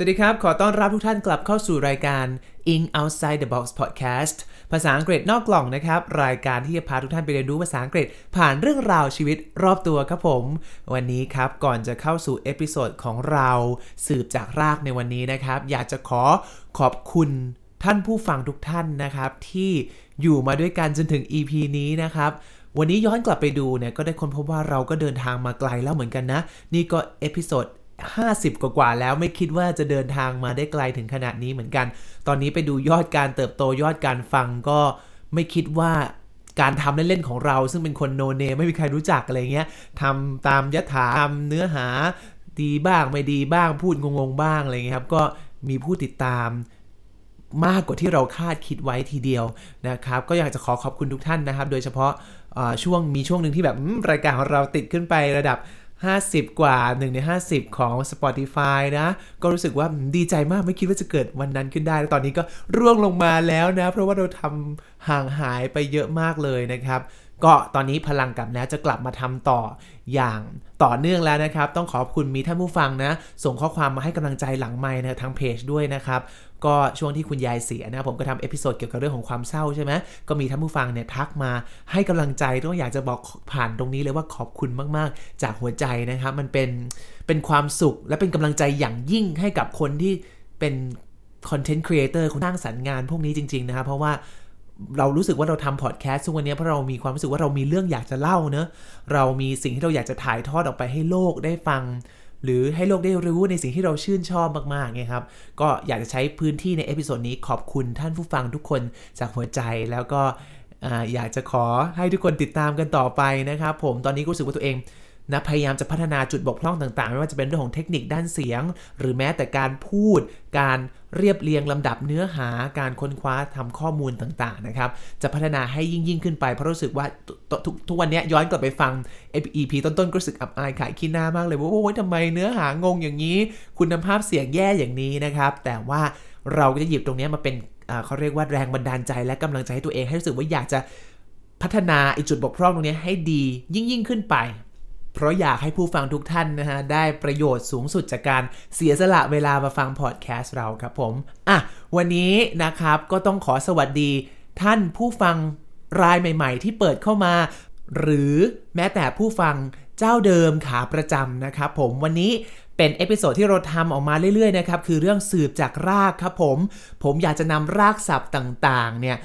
สวัสดีครับ ขอต้อนรับทุกท่านกลับเข้าสู่รายการ In Outside the Box Podcast ภาษาอังกฤษนอกกล่องนะครับ รายการที่จะพาทุกท่านไปเรียนรู้ภาษาอังกฤษผ่านเรื่องราวชีวิตรอบตัวครับผม วันนี้ครับก่อนจะเข้าสู่ episode ของเราสืบจากรากในวันนี้นะครับ อยากจะขอขอบคุณท่านผู้ฟังทุกท่านนะครับ ที่อยู่มาด้วยกันจนถึง EP นี้นะครับวันนี้ย้อนกลับไปดูเนี่ยก็ได้ค้นพบว่าเราก็เดินทางมาไกลแล้วเหมือนกันนะ นี่ก็ episode 50 กว่า ๆ แล้วไม่คิดว่าจะเดินทางมาได้ไกลถึงขนาดนี้เหมือนกัน ตอนนี้ไปดูยอดการเติบโตยอดการฟังก็ไม่คิดว่าการทำเล่น ๆ ของเรา ซึ่งเป็นคนโนเนไม่มีใครรู้จักอะไรเงี้ยทำตามยถาทำเนื้อหาดีบ้างไม่ดีบ้างพูดงง ๆ บ้างอะไรเงี้ยครับ ก็มีผู้ติดตามมากกว่าที่เราคาดคิดไว้ทีเดียวนะครับ ก็อยากจะขอขอบคุณทุกท่านนะครับ โดยเฉพาะช่วงมีช่วงหนึ่งที่แบบรายการของเราติดขึ้นไประดับ 50 กว่า 1 ใน 50 ของ Spotify นะ ก็รู้สึกว่าดีใจมากไม่คิดว่าจะเกิดวันนั้นขึ้นได้ แล้วตอนนี้ก็ร่วงลงมาแล้วนะ เพราะว่าเราทำห่างหายไปเยอะมากเลยนะครับ ก็ตอนนี้พลังกลับแล้วจะกลับมาทำต่ออย่างต่อเนื่องแล้วนะครับ ต้องขอบคุณมีท่านผู้ฟังนะ ส่งข้อความมาให้กำลังใจหลังไมค์นะทางเพจด้วยนะครับ ก็ช่วงที่คุณยายเสียนะผมก็ทำ episode เกี่ยวกับเรื่องของความเศร้าใช่ไหมก็มีท่านผู้ฟังเนี่ยทักมาให้กำลังใจต้องอยากจะบอกผ่านตรงนี้เลยว่าขอบคุณมากๆ จากหัวใจนะครับมันเป็นเป็นความสุขและเป็นกำลังใจอย่างยิ่งให้กับคนที่เป็น content creator คนสร้างสรรค์งานพวกนี้จริง ๆ นะครับ เพราะว่า เรารู้สึกว่าเราทำพอดแคสต์ทุกวันนี้เพราะเรามีความรู้สึกว่าเรามีเรื่องอยากจะเล่าเนอะเรามีสิ่งที่เราอยากจะถ่ายทอดออกไปให้โลกได้ฟัง หรือให้โลกได้รู้ในสิ่งที่เราชื่นชอบมากๆไงครับก็อยากจะใช้พื้นที่ใน episode นี้ขอบคุณท่านผู้ฟังทุกคนจากหัวใจแล้วก็อ่าอยากจะขอให้ทุกคนติดตามกันต่อไปนะครับ ผมตอนนี้ก็รู้สึกว่าตัวเอง นะพยายามจะพัฒนาจุดบกพร่องต่างๆ ไม่ว่าจะเป็นเรื่องของเทคนิคด้านเสียง หรือแม้แต่การพูด การเรียบเรียงลำดับเนื้อหาการค้นคว้าทำข้อมูลต่างๆนะครับจะพัฒนาให้ยิ่งยิ่งขึ้นไปเพราะรู้สึกว่าทุกทุกวันนี้ย้อนกลับไปฟัง EP ต้นๆก็รู้สึกอับอายขายขี้หน้ามากเลยว่าโอ้ยทำไมเนื้อหางงอย่างนี้ คุณภาพเสียงแย่อย่างนี้นะครับแต่ว่าเราก็จะหยิบตรงนี้มาเป็นเขาเรียกว่าแรงบันดาลใจและกำลังใจให้ตัวเองให้รู้สึกว่าอยากจะพัฒนาไอจุดบกพร่องตรงนี้ให้ดียิ่งยิ่งขึ้นไป เพราะอยากให้ผู้ฟังทุกท่านนะฮะ ได้ประโยชน์สูงสุดจากการเสียสละเวลามาฟังพอดแคสต์เราครับผม อะ วันนี้นะครับก็ต้องขอสวัสดีท่านผู้ฟังรายใหม่ ๆ ที่เปิดเข้ามา หรือแม้แต่ผู้ฟังเจ้าเดิมขาประจำนะครับผมวันนี้เป็น episode ที่เราทำออกมาเรื่อยๆนะครับคือเรื่องสืบจากรากครับผม ผมอยากจะนำรากศัพท์ต่างๆเนี่ย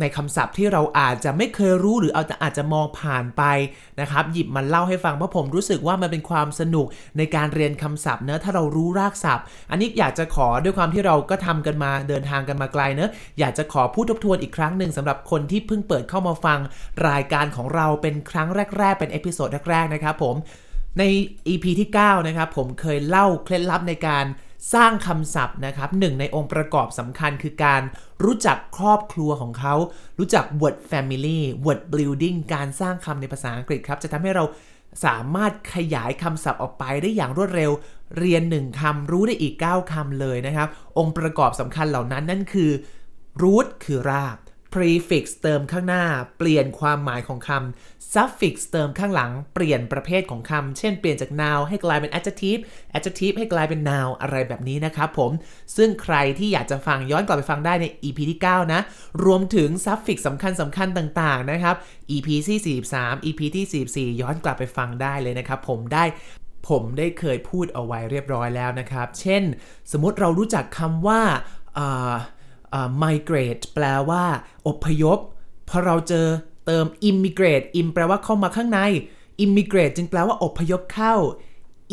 ในคำศัพท์ที่เราอาจจะไม่เคยรู้หรือเอาอาจจะมองผ่านไปนะครับหยิบมาเล่าให้ฟังเพราะผมรู้สึกว่ามันเป็นความสนุกในการเรียนคำศัพท์เนอะถ้าเรารู้รากศัพท์ อันนี้อยากจะขอด้วยความที่เราก็ทำกันมาเดินทางกันมาไกลเนอะอยากจะขอพูดทบทวนอีกครั้งหนึ่งสำหรับคนที่เพิ่งเปิดเข้ามาฟังรายการของเราเป็นครั้งแรก ๆ เป็น episode แรกๆนะครับผมใน EP ที่ 9 นะครับผมเคยเล่าเคล็ดลับในการสร้างคำศัพท์นะครับหนึ่งในองค์ประกอบสำคัญคือการ รู้จักครอบครัวของเขา รู้จัก word family word building การสร้างคำในภาษาอังกฤษครับ จะทำให้เราสามารถขยายคำศัพท์ออกไปได้อย่างรวดเร็ว เรียน 1คำรู้ได้อีก 9คำเลยนะครับ องค์ประกอบสำคัญเหล่านั้นนั่นคือ root คือราก prefix เติมข้างหน้า เปลี่ยนความหมายของคำ suffix เติมข้างหลัง เปลี่ยนประเภทของคำ เช่นเปลี่ยนจาก noun ให้กลายเป็น adjective adjective ให้กลายเป็น noun อะไรแบบนี้นะครับผม ซึ่งใครที่อยากจะฟังย้อนกลับไปฟังได้ใน EP ที่ 9 นะ รวมถึง suffix สำคัญสำคัญต่าง ๆ นะครับ EP ที่43 EP ที่44 ย้อนกลับไปฟังได้เลยนะครับผมได้ผมได้เคยพูดเอาไว้เรียบร้อยแล้วนะครับ เช่น สมมติเรารู้จักคำว่าอ่า migrate แปลว่าอพยพพอเราเจอเติม immigrate im แปลว่าเข้ามาข้างใน immigrate จึงแปลว่าอพยพเข้า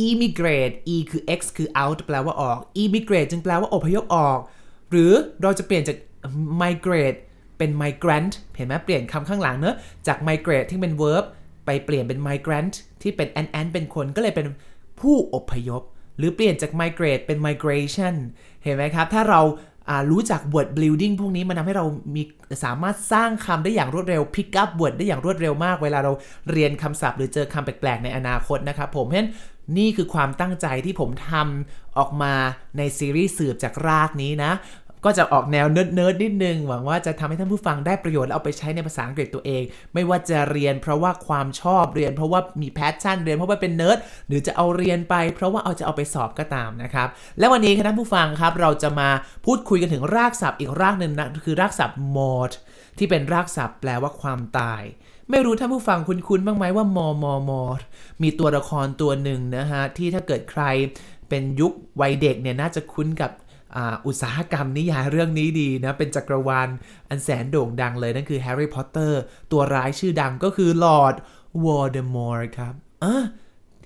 immigrate e คือ x คือ out แปลว่าออก immigrate จึงแปลว่าอพยพออก หรือเราจะเปลี่ยนจาก migrate เป็น migrant เห็นไหมเปลี่ยนคำข้างหลังเนอะจาก migrate ที่เป็น verb ไปเปลี่ยนเป็น migrant ที่เป็น an an เป็นคนก็เลยเป็นผู้อพยพ หรือเปลี่ยนจาก migrate เป็น migration เห็นไหมครับ ถ้าเรา รู้จัก word building พวกนี้มันทำให้เรามีสามารถสร้างคำได้อย่างรวดเร็ว pick up word ได้อย่างรวดเร็วมาก เวลาเราเรียนคำศัพท์ หรือเจอคำแปลกๆในอนาคตนะครับผมเพราะฉะนั้นนี่คือความตั้งใจที่ผมทำออกมาในซีรีส์สืบจากรากนี้นะ ก็จะออกแนวเนิร์ดๆนิดนึง หวังว่าจะทำให้ท่านผู้ฟังได้ประโยชน์แล้วเอาไปใช้ในภาษาอังกฤษตัวเอง ไม่ว่าจะเรียนเพราะว่าความชอบเรียน เพราะว่ามี passion เรียนเพราะว่าเป็นเนิร์ดหรือจะเอาเรียนไป เพราะว่าเอาจะเอาไปสอบก็ตามนะครับ และวันนี้ท่านผู้ฟังครับเราจะมาพูดคุยกันถึงรากศัพท์อีกรากหนึ่งนะคือรากศัพท์ mort ที่เป็นรากศัพท์แปลว่าความตายไม่รู้ท่านผู้ฟังคุ้นๆบ้างไหมว่ามอมอมอมีตัวละครตัวหนึ่งนะฮะ ที่ถ้าเกิดใครเป็นยุควัยเด็กเนี่ย น่าจะคุ้นกับ อุตสาหกรรมนิยายเรื่องนี้ดีนะ เป็นจักรวาลอันแสนโด่งดังเลย นั่นคือ Harry Potter ตัวร้ายชื่อดังก็คือ Lord Voldemort ครับเออ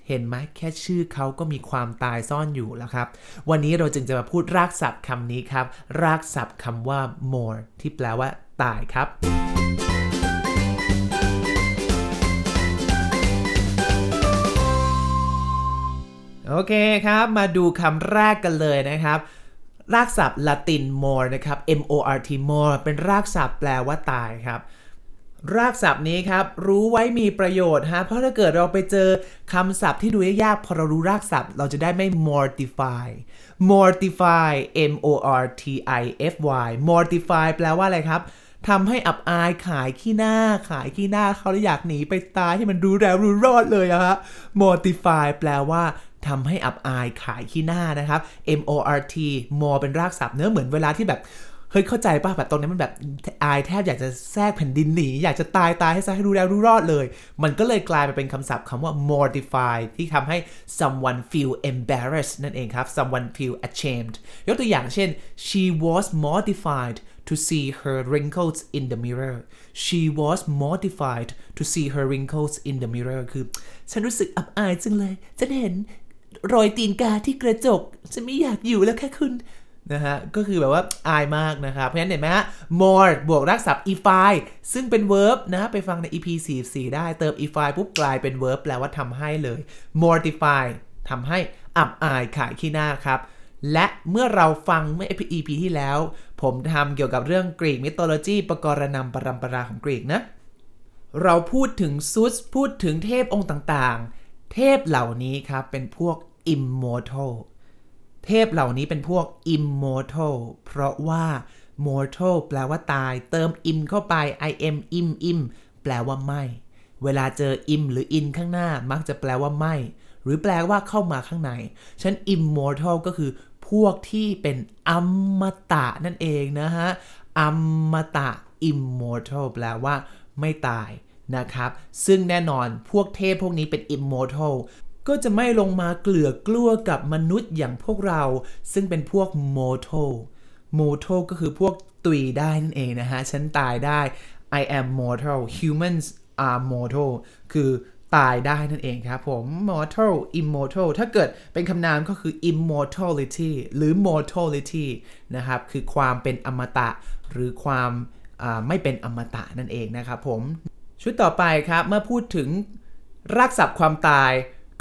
เห็นไหมแค่ชื่อเขาก็มีความตายซ่อนอยู่แล้วครับ วันนี้เราจึงจะมาพูดรากศัพท์คำนี้ครับ รากศัพท์คำว่า mort ที่แปลว่า ตายครับโอเคครับ มาดูคำแรกกันเลยนะครับ รากศัพท์ละติน more นะครับ M O R T more เป็นรากศัพท์แปลว่าตายครับ รากศัพท์นี้ครับ รู้ไว้มีประโยชน์ฮะเพราะถ้าเกิดเราไปเจอคำศัพท์ที่ดูยากๆพอเรารู้รากศัพท์ เราจะได้ไม่ mortify mortify M O R T I F Y mortify แปลว่าอะไรครับทำให้อับอายขายขี้หน้า ขายขี้หน้าเขาแล้วอยากหนีไปตายให้มันรู้แล้วรู้รอดเลยอะฮะ mortify แปลว่า ทำให้อับอายขายขี้หน้านะครับ M O R T more เป็นรากศัพท์เนื้อเหมือนเวลาที่แบบเฮ้ยเข้าใจป่ะแบบตรงนี้มันแบบอายแทบอยากจะแทรกแผ่นดินหนีอยากจะตายตายให้ซะให้รู้แล้วรู้รอดเลย มันก็เลยกลายมาเป็นคำศัพท์คำว่า mortify ที่ทำให้ someone feel embarrassed นั่นเองครับ someone feel ashamed ยกตัวอย่างเช่น she was mortified to see her wrinkles in the mirror she was mortified to see her wrinkles in the mirror คือ ฉันรู้สึกอับอายจังเลย ฉันเห็น รอยตีนกาที่กระจกฉันไม่อยากอยู่แล้วแค่คุณนะฮะ ก็คือแบบว่าอายมากนะครับ เพราะฉะนั้นเห็นไหมฮะ more บวกรากศัพท์ ify ซึ่งเป็น verb นะ ไปฟังใน ep 44 ได้เติม ify ปุ๊บกลายเป็น verb แปลว่าทำให้เลย mortify ทำให้อับอายขายขี้หน้าครับ และเมื่อเราฟังเมื่อ EP ที่แล้ว ผมทำเกี่ยวกับเรื่องกรีกมิโตโลจีปกรณำปรำปราของกรีกนะ เราพูดถึงซุสพูดถึงเทพองค์ต่างๆ เทพเหล่านี้ครับเป็นพวก immortal เทพเหล่านี้เป็นพวก immortal เพราะว่า mortal แปลว่าตาย เติม im เข้าไป i m im im แปลว่าไม่ เวลาเจอ im หรือ in ข้างหน้ามักจะแปลว่าไม่ หรือแปลว่าเข้ามาข้างในฉัน immortal ก็คือพวกที่เป็นอมตะนั่นเองนะฮะอมตะ immortal แปลว่าไม่ตาย นะครับ ซึ่งแน่นอนพวกเทพพวกนี้เป็น immortal ก็จะไม่ลงมาเกลือกลั้วกับมนุษย์อย่างพวกเรา ซึ่งเป็นพวก mortal mortal ก็คือพวกตุยได้นั่นเองนะฮะ ฉันตายได้ I am mortal humans are mortal คือตายได้นั่นเองครับผม mortal immortal ถ้าเกิดเป็นคำนามก็คือ immortality หรือ mortality นะครับ คือความเป็นอมตะ หรือความไม่เป็นอมตะนั่นเองนะครับผม ชุดต่อไปครับเมื่อพูดถึงรักศัพท์ความตาย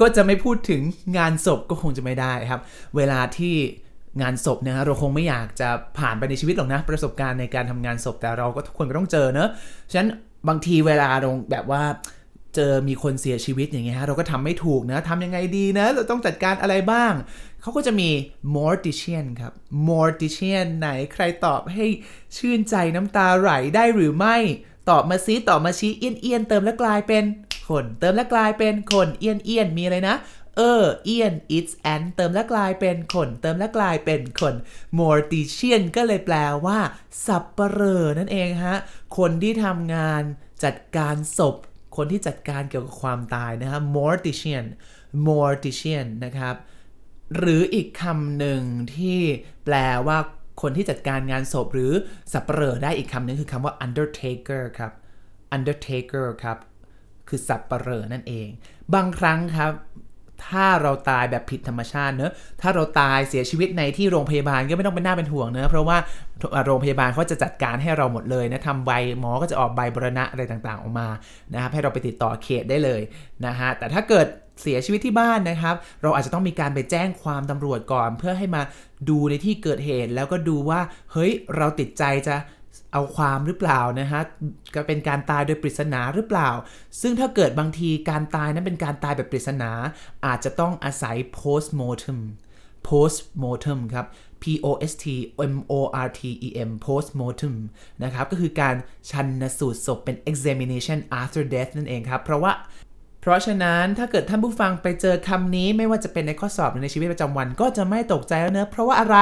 ก็จะไม่พูดถึงงานศพก็คงจะไม่ได้ครับ เวลาที่งานศพนะฮะเราคงไม่อยากจะผ่านไปในชีวิตหรอกนะ ประสบการณ์ในการทำงานศพแต่เราก็ทุกคนก็ต้องเจอเนอะฉะนั้นบางทีเวลาเราแบบว่าเจอมีคนเสียชีวิตอย่างเงี้ยเราก็ทำไม่ถูกนะทำยังไงดีนะ เราต้องจัดการอะไรบ้าง เขาก็จะมี mortician ครับ mortician ไหนใครตอบให้ชื่นใจน้ำตาไหลได้หรือไม่ ตอบมาซิตอบมาชี้เอียนเอียนเติมแล้วกลายเป็นคน เติมแล้วกลายเป็นคนเอียนเอียนมีอะไรนะเออเอียน it's and เติมแล้วกลายเป็นคน เติมแล้วกลายเป็นคน mortician ก็เลยแปลว่า สับปเหร่อนั่นเองฮะ คนที่ทำงานจัดการศพ คนที่จัดการเกี่ยวกับความตายนะฮะ mortician mortician นะครับ หรืออีกคำหนึ่งที่แปลว่า คนที่จัดการงานศพหรือสับปเหร่อได้อีกคำหนึ่งคือคำว่า undertaker ครับ undertaker ครับ คือสับปเหร่อนั่นเอง บางครั้งครับ ถ้าเราตายแบบผิดธรรมชาติเนอะถ้าเราตายเสียชีวิตในที่โรงพยาบาลก็ไม่ต้องเป็นหน้าเป็นห่วงเนอะเพราะว่าโรงพยาบาลเขาจะจัดการให้เราหมดเลยนะทำใบหมอก็จะออกใบบรณะอะไรต่างๆ ออกมานะครับให้เราไปติดต่อเขตได้เลยนะฮะแต่ถ้าเกิด เสียชีวิตที่บ้านนะครับ เราอาจจะต้องมีการไปแจ้งความตำรวจก่อน เพื่อให้มาดูในที่เกิดเหตุ แล้วก็ดูว่า เฮ้ย เราติดใจจะเอาความหรือเปล่านะฮะก็เป็นการตายโดยปริศนาหรือเปล่า ซึ่งถ้าเกิดบางทีการตายนั้นเป็นการตายแบบปริศนา อาจจะต้องอาศัย post mortem post mortem ครับ P O S T M O R T E M post mortem นะครับ ก็คือการชันสูตรศพเป็น examination after death นั่นเองครับ เพราะว่า เพราะฉะนั้นถ้าเกิดท่านผู้ฟังไปเจอคำนี้ไม่ว่าจะเป็นในข้อสอบหรือในชีวิตประจำวันก็จะไม่ตกใจแล้วเนอะเพราะว่าอะไร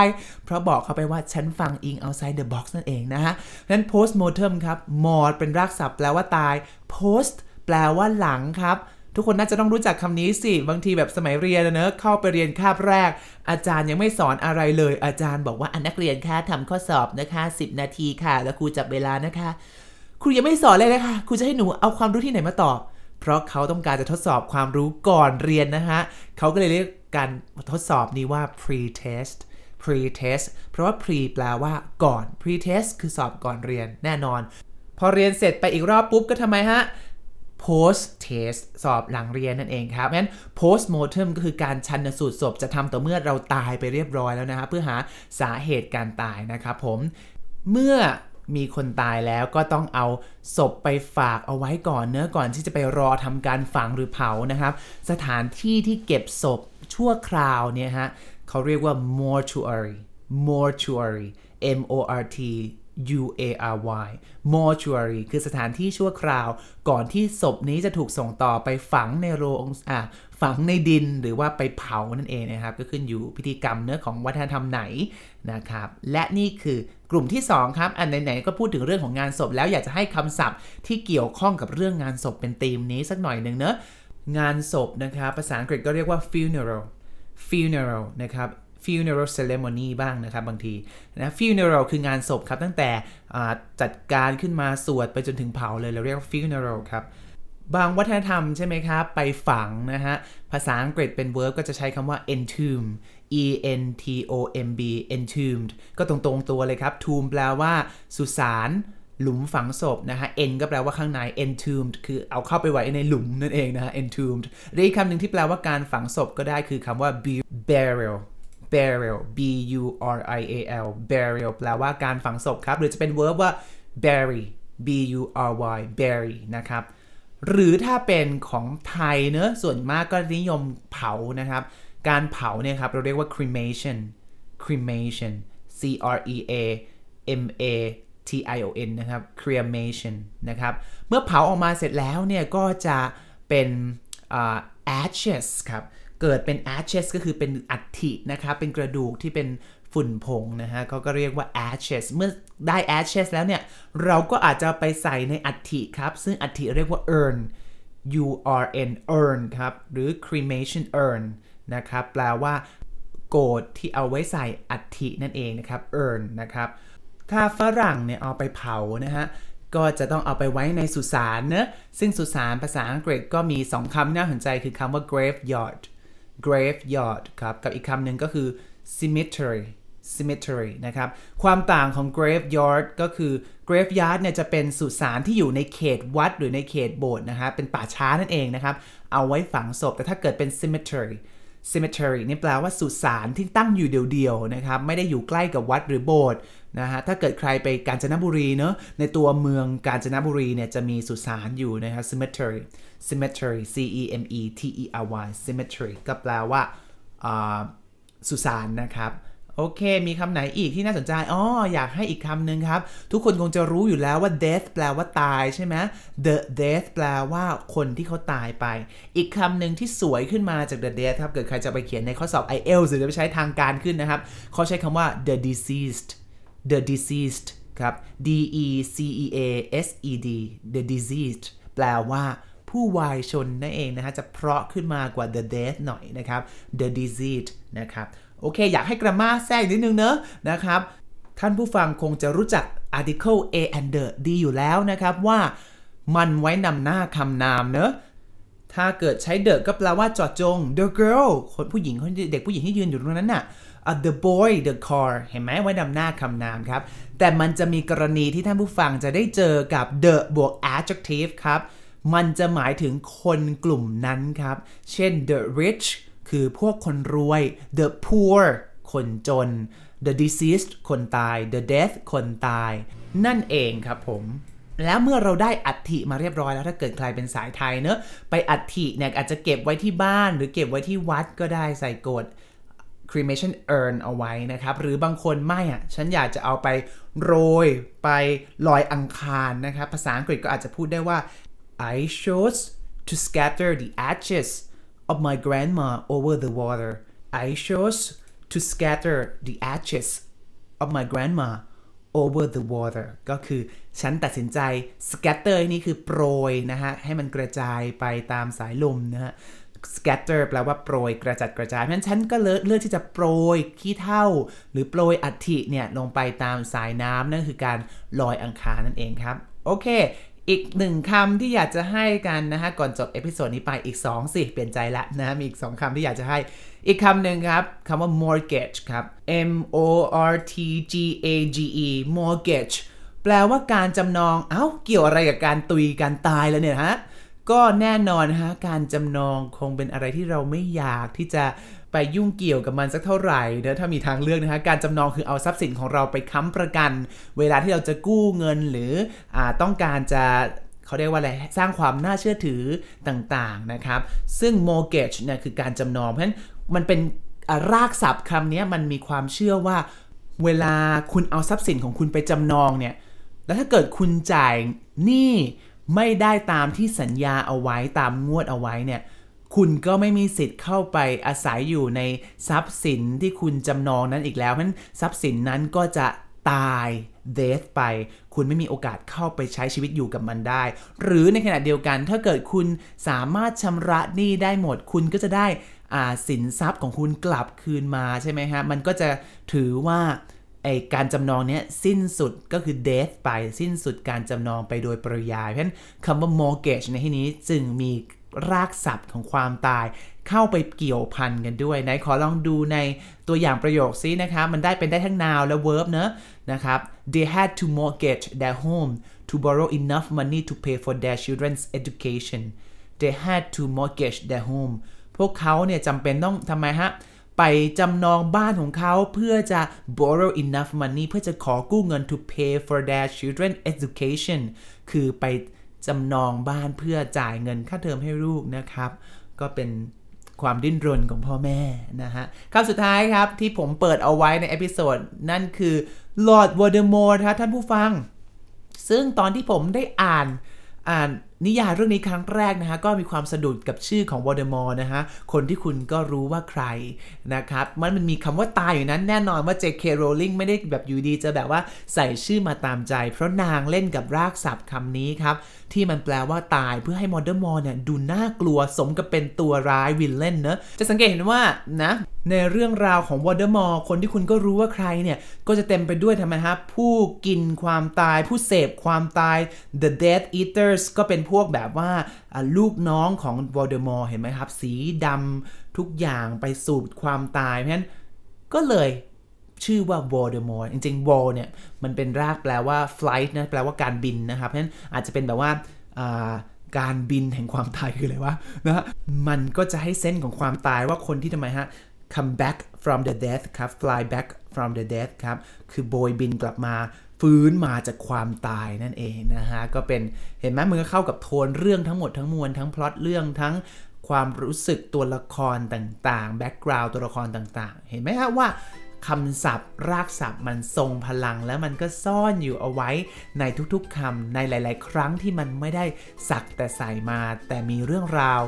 เพราะบอกเขาไปว่าฉันฟังอิง outside the box นั่นเองนะฮะนั้น post mortem ครับ mort เป็นรากศัพท์แปลว่าตาย post แปลว่าหลังครับทุกคนน่าจะต้องรู้จักคำนี้สิ บางทีแบบสมัยเรียนเนอะเข้าไปเรียนคาบแรก อาจารย์ยังไม่สอนอะไรเลย อาจารย์บอกว่าอันนักเรียนคะทำข้อสอบนะคะ 10 นาทีค่ะ แล้วครูจับเวลานะคะ ครูยังไม่สอนเลยนะคะ ครูจะให้หนูเอาความรู้ที่ไหนมาตอบ เพราะเขาต้องการจะทดสอบความรู้ก่อนเรียนนะฮะเขาก็เลยเรียกการทดสอบนี้ว่า pre-test pre-test เพราะว่า pre แปลว่าก่อน pre-test คือสอบก่อนเรียนแน่นอน พอเรียนเสร็จไปอีกรอบปุ๊บก็ทำไมฮะ post test สอบหลังเรียนนั่นเองครับงั้น post mortem ก็คือการชันสูตรศพจะทำต่อเมื่อเราตายไปเรียบร้อยแล้วนะครับเพื่อหาสาเหตุการตายนะครับผม เมื่อ มีคนตายแล้วก็ต้องเอาศพไปฝากเอาไว้ก่อนเนื้อก่อนที่จะไปรอทำการฝังหรือเผานะครับ สถานที่ที่เก็บศพชั่วคราวเนี่ยฮะเขาเรียกว่า mortuary mortuary M O R T U A R Y mortuary คือสถานที่ชั่วคราว ก่อนที่ศพนี้จะถูกส่งต่อไปฝังในโรงอะฝังในดินหรือว่าไปเผานั่นเองนะครับ ก็ขึ้นอยู่พิธีกรรมเนื้อของวัฒนธรรมไหนนะครับ และนี่คือ กลุ่มที่ 2 ครับ อันไหนๆก็พูดถึงเรื่องของงานศพแล้วอยากจะให้คำศัพท์ที่เกี่ยวข้องกับเรื่องงานศพเป็นธีมนี้สักหน่อยหนึ่งเนอะงานศพนะครับภาษาอังกฤษก็เรียกว่า funeral funeral นะครับ funeral ceremony บ้างนะครับบางทีนะ funeral คืองานศพครับตั้งแต่จัดการขึ้นมาสวดไปจนถึงเผาเลยเราเรียกว่า funeral ครับ บางวัฒนธรรมใช่ไหมครับไปฝังนะฮะ ภาษาอังกฤษเป็น verb ก็จะใช้คำว่า entomb e n t o m b entombed ก็ตรงๆตัวเลยครับ tomb แปลว่าสุสานหลุมฝังศพนะฮะ en ก็แปลว่าข้างใน entombed คือเอาเข้าไปไว้ในหลุมนั่นเองนะฮะ entombed หรืออีกคำหนึ่งที่แปลว่าการฝังศพก็ได้คือคำว่า burial burial b u r i a l burial แปลว่าการฝังศพครับ หรือจะเป็น verb ว่า bury b u r y bury นะครับ หรือถ้าเป็นของไทยเนอะส่วนมากก็นิยมเผานะครับ การเผาเนี่ยครับเราเรียกว่า cremation cremation c r e a m a t i o n นะครับ cremation นะครับ เมื่อเผาออกมาเสร็จแล้วเนี่ยก็จะเป็น uh, ashes ครับ เกิดเป็น ashes ก็คือเป็นอัฐินะครับ เป็นกระดูกที่เป็น ฝุ่นผงนะฮะเขาก็เรียกว่า ashes เมื่อได้ ashes แล้วเนี่ย เราก็อาจจะไปใส่ในอัฐิครับ ซึ่งอัฐิเรียกว่า urn u r n urn ครับ หรือ cremation urn นะครับ แปลว่า โกดที่เอาไว้ใส่อัฐินั่นเองนะครับ urn นะครับ ถ้าฝรั่งเนี่ยเอาไปเผานะฮะก็จะต้องเอาไปไว้ในสุสานเนะซึ่งสุสานภาษาอังกฤษก็มี 2คำน่าสนใจคือคำว่า graveyard graveyard ครับ กับอีกคำหนึ่งก็คือ cemetery cemetery นะครับ ความต่างของ graveyard ก็คือ graveyard เนี่ยจะเป็นสุสานที่อยู่ในเขตวัดหรือในเขตโบสถ์นะฮะเป็นป่าช้านั่นเองนะครับ เอาไว้ฝังศพ แต่ถ้าเกิดเป็น cemetery cemetery นี่แปลว่าสุสานที่ตั้งอยู่เดียวๆนะครับ ไม่ได้อยู่ใกล้กับวัดหรือโบสถ์นะฮะ ถ้าเกิดใครไปกาญจนบุรีเนอะในตัวเมืองกาญจนบุรีเนี่ยจะมีสุสานอยู่นะครับ cemetery cemetery c e m e t e r y cemetery ก็แปลว่าสุสานนะครับ โอเค มีคำไหนอีกที่น่าสนใจ อ๋อ อยากให้อีกคำหนึ่งครับ ทุกคนคงจะรู้อยู่แล้วว่า death แปลว่าตายใช่ไหม the death แปลว่าคนที่เขาตายไป อีกคำหนึ่งที่สวยขึ้นมาจาก the death ครับ เกิดใครจะไปเขียนในข้อสอบ IELTS หรือจะไปใช้ทางการขึ้นนะครับ เขาใช้คำว่า the deceased the deceased ครับ d e c e a s e d the deceased แปลว่าผู้วายชนนั่นเองนะฮะ จะเพราะขึ้นมากว่า the death หน่อยนะครับ the deceased นะครับ โอเค อยากให้กรามาแทรกนิดนึงเนอะนะครับ ท่านผู้ฟังคงจะรู้จัก article a and the ดีอยู่แล้วนะครับว่ามันไว้นำหน้าคำนามเนอะถ้าเกิดใช้ the ก็แปลว่าจาะจง the girl คนผู้หญิงคนเด็กผู้หญิงที่ยืนอยู่ตรงนั้นน่ะ uh, the boy the car เห็นไหมไว้นำหน้าคำนามครับ แต่มันจะมีกรณีที่ท่านผู้ฟังจะได้เจอกับ the บวก adjective ครับ มันจะหมายถึงคนกลุ่มนั้นครับ เช่น the rich คือพวกคนรวย the poor คนจน the deceased คนตาย the death คนตาย นั่นเองครับผม แล้วเมื่อเราได้อัฐิมาเรียบร้อยแล้วถ้าเกิดใครเป็นสายไทยเนอะไปอัฐิเนี่ยอาจจะเก็บไว้ที่บ้าน หรือเก็บไว้ที่วัดก็ได้ใส่กด cremation urn เอาไว้นะครับ หรือบางคนไม่อะฉันอยากจะเอาไปโรยไปลอยอังคารนะครับ ภาษาอังกฤษก็อาจจะพูดได้ว่า I chose to scatter the ashes of my grandma over the water I chose to scatter the ashes of my grandma over the water ก็คือฉันตัดสินใจ scatter นี่คือโปรยนะฮะ ให้มันกระจายไปตามสายลมนะฮะ scatter แปลว่าโปรยกระจัดกระจายเพราะฉะนั้นฉันก็เลือกเลือกที่จะโปรยขี้เถ้า หรือโปรยอัฐิเนี่ย ลงไปตามสายน้ำนั่นคือการลอยอังคารนั่นเองครับ โอเค อีกหนึ่งคำที่อยากจะให้กันนะฮะก่อนจบ episode นี้ไปอีก 2 สิ เปลี่ยนใจละนะมีอีก 2คำที่อยากจะให้อีกคำหนึ่งครับคำว่า mortgage ครับ M O R T G A G E mortgage แปลว่าการจำนอง เอ้า เกี่ยวอะไรกับการตุยการตายแล้วเนี่ยฮะ ก็แน่นอนฮะ การจำนองคงเป็นอะไรที่เราไม่อยากที่จะ ไปยุ่งเกี่ยวกับมันสักเท่าไหร่เดี๋ยวถ้ามีทางเลือกนะฮะการจำนองคือเอาทรัพย์สินของเราไปค้ำประกัน เวลาที่เราจะกู้เงินหรืออต้องการจะเขาเรียกว่าอะไร สร้างความน่าเชื่อถือต่างๆนะครับ ซึ่ง mortgage เนี่ยคือการจำนอง เพราะฉะนั้นมันเป็นรากศัพท์คำนี้มันมีความเชื่อว่า เวลาคุณเอาทรัพย์สินของคุณไปจำนองเนี่ย แล้วถ้าเกิดคุณจ่ายหนี้ไม่ได้ตามที่สัญญาเอาไว้ตามงวดเอาไว้เนี่ย คุณก็ไม่มีสิทธิ์เข้าไปอาศัยอยู่ในทรัพย์สินที่คุณจำนองนั้นอีกแล้วเพราะฉะนั้นทรัพย์สินนั้นก็จะตาย death ไป คุณไม่มีโอกาสเข้าไปใช้ชีวิตอยู่กับมันได้ หรือในขณะเดียวกันถ้าเกิดคุณสามารถชำระหนี้ได้หมด คุณก็จะได้สินทรัพย์ของคุณกลับคืนมาใช่ไหมฮะ มันก็จะถือว่าไอการจำนองเนี้ยสิ้นสุดก็คือ death ไปสิ้นสุดการจำนองไปโดยปริยาย เพราะฉะนั้นคำว่า mortgage ในที่นี้จึงมี รากศัพท์ของความตาย เข้าไปเกี่ยวพันกันด้วยไหนขอลองดูในตัวอย่างประโยคซินะครับ มันได้เป็นได้ทั้ง noun และ verb เนอะนะครับ they had to mortgage their home to borrow enough money to pay for their children's education they had to mortgage their home พวกเขาเนี่ยจำเป็นต้องทำไมฮะ ไปจำนองบ้านของเขาเพื่อจะ borrow enough money เพื่อจะขอกู้เงิน to pay for their children education คือไป จำนองบ้านเพื่อจ่ายเงินค่าเทอมให้ลูกนะครับ ก็เป็นความดิ้นรนของพ่อแม่นะฮะคำสุดท้ายครับที่ผมเปิดเอาไว้ใน episode นั่นคือ Lord Voldemort ครับท่านผู้ฟัง ซึ่งตอนที่ผมได้อ่านอ่าน นิยายเรื่องนี้ครั้งแรกนะฮะก็มีความสะดุดกับชื่อของวอเดมอร์นะฮะคนที่คุณก็รู้ว่าใครนะครับมันมันมีคำว่าตายอยู่นั้นแน่นอนว่า J.K. Rowling ไม่ได้แบบอยู่ดีจะแบบว่าใส่ชื่อมาตามใจ เพราะนางเล่นกับรากศัพท์คำนี้ครับ ที่มันแปลว่าตายเพื่อให้มอเดอร์มอร์เนี่ยดูน่ากลัวสมกับเป็นตัวร้าย villain เนะจะสังเกตเห็นว่านะในเรื่องราวของวอเดอร์มอร์คนที่คุณก็รู้ว่าใครเนี่ย ก็จะเต็มไปด้วยทำไมฮะผู้กินความตายผู้เสพความตาย the Death Eaters ก็เป็นพวกแบบว่าลูกน้องของวอลเดอมอร์เห็นไหมครับ สีดำทุกอย่างไปสูบความตายเพราะฉะนั้นก็เลยชื่อว่าวอลเดอมอร์จริงๆ vol เนี่ย มันเป็นรากแปลว่า flight นะ แปลว่าการบินนะครับ เพราะฉะนั้นอาจจะเป็นแบบว่าการบินแห่งความตายคืออะไรวะนะฮะมันก็จะให้ sense ของความตายว่าคนที่ทำไมฮะ come back from the death ครับ fly back from the death ครับ คือโบยบินกลับมา ฟื้นมาจากความตายนั่นเองนะฮะก็เป็นเห็นไหมมันก็เข้ากับโทนเรื่องทั้งหมดทั้งมวลทั้งพล็อตเรื่องทั้งความรู้สึกตัวละครต่างๆ background ตัวละครต่างๆ เห็นไหมฮะว่าคำศัพท์ รากศัพท์มันทรงพลังแล้วมันก็ซ่อนอยู่เอาไว้ในทุกๆคำในหลาย ๆ ครั้งที่มันไม่ได้สักแต่ใส่มา แต่มีเรื่องราว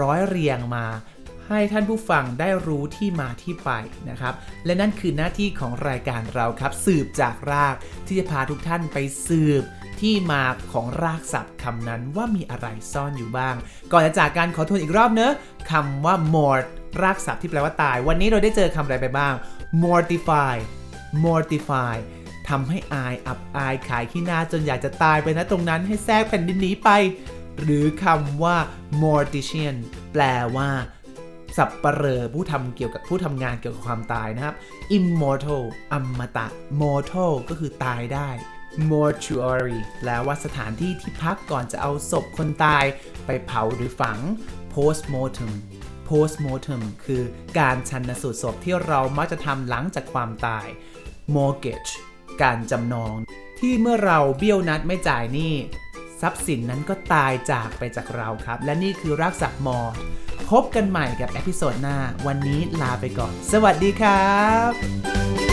ร้อยเรียงมา ให้ท่านผู้ฟังได้รู้ที่มาที่ไปนะครับ และนั่นคือหน้าที่ของรายการเราครับ สืบจากรากที่จะพาทุกท่านไปสืบที่มาของรากศัพท์คำนั้นว่ามีอะไรซ่อนอยู่บ้าง ก่อนจะจากการขอทวนอีกรอบเนอะคำว่า mort รากศัพท์ที่แปลว่าตาย วันนี้เราได้เจอคำอะไรไปบ้าง mortify mortify ทำให้อายอับอายขายขี้หน้าจนอยากจะตายไปนะตรงนั้นให้แทรกแผ่นดินหนีไปแปหรือคำว่า mortician แปลว่า สับปเหร่อผู้ทำเกี่ยวกับผู้ทำงานเกี่ยวกับความตายนะครับ immortal อมตะ mortal ก็คือตายได้ mortuary แปลว่าสถานที่ที่พักก่อนจะเอาศพคนตายไปเผาหรือฝัง postmortem postmortem คือการชันสูตรศพที่เรามักจะทำหลังจากความตาย mortgage การจำนอง ที่เมื่อเราเบี้ยวนัดไม่จ่ายหนี้ทรัพย์สินนั้นก็ตายจากไปจากเราครับ และนี่คือรักษามอ พบกันใหม่กับเอพิโซดหน้า วันนี้ลาไปก่อน สวัสดีครับ